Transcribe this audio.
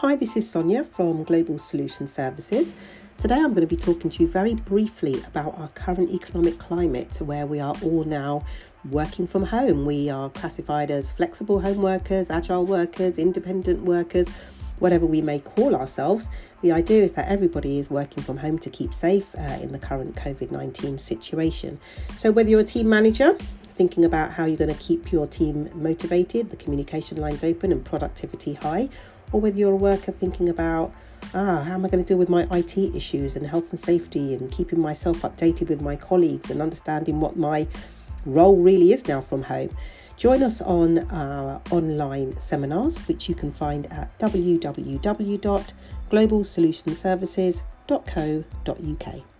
Hi, this is Sonia from Global Solution Services. Today I'm going to be talking to you very briefly about our current economic climate to where we are all now working from home. We are classified as flexible home workers, agile workers, independent workers, whatever we may call ourselves. The idea is that everybody is working from home to keep safe uh, in the current COVID 19 situation. So, whether you're a team manager, thinking about how you're going to keep your team motivated, the communication lines open, and productivity high, or whether you're a worker thinking about, ah, how am I going to deal with my IT issues and health and safety and keeping myself updated with my colleagues and understanding what my role really is now from home. Join us on our online seminars, which you can find at www.globalsolutionservices.co.uk.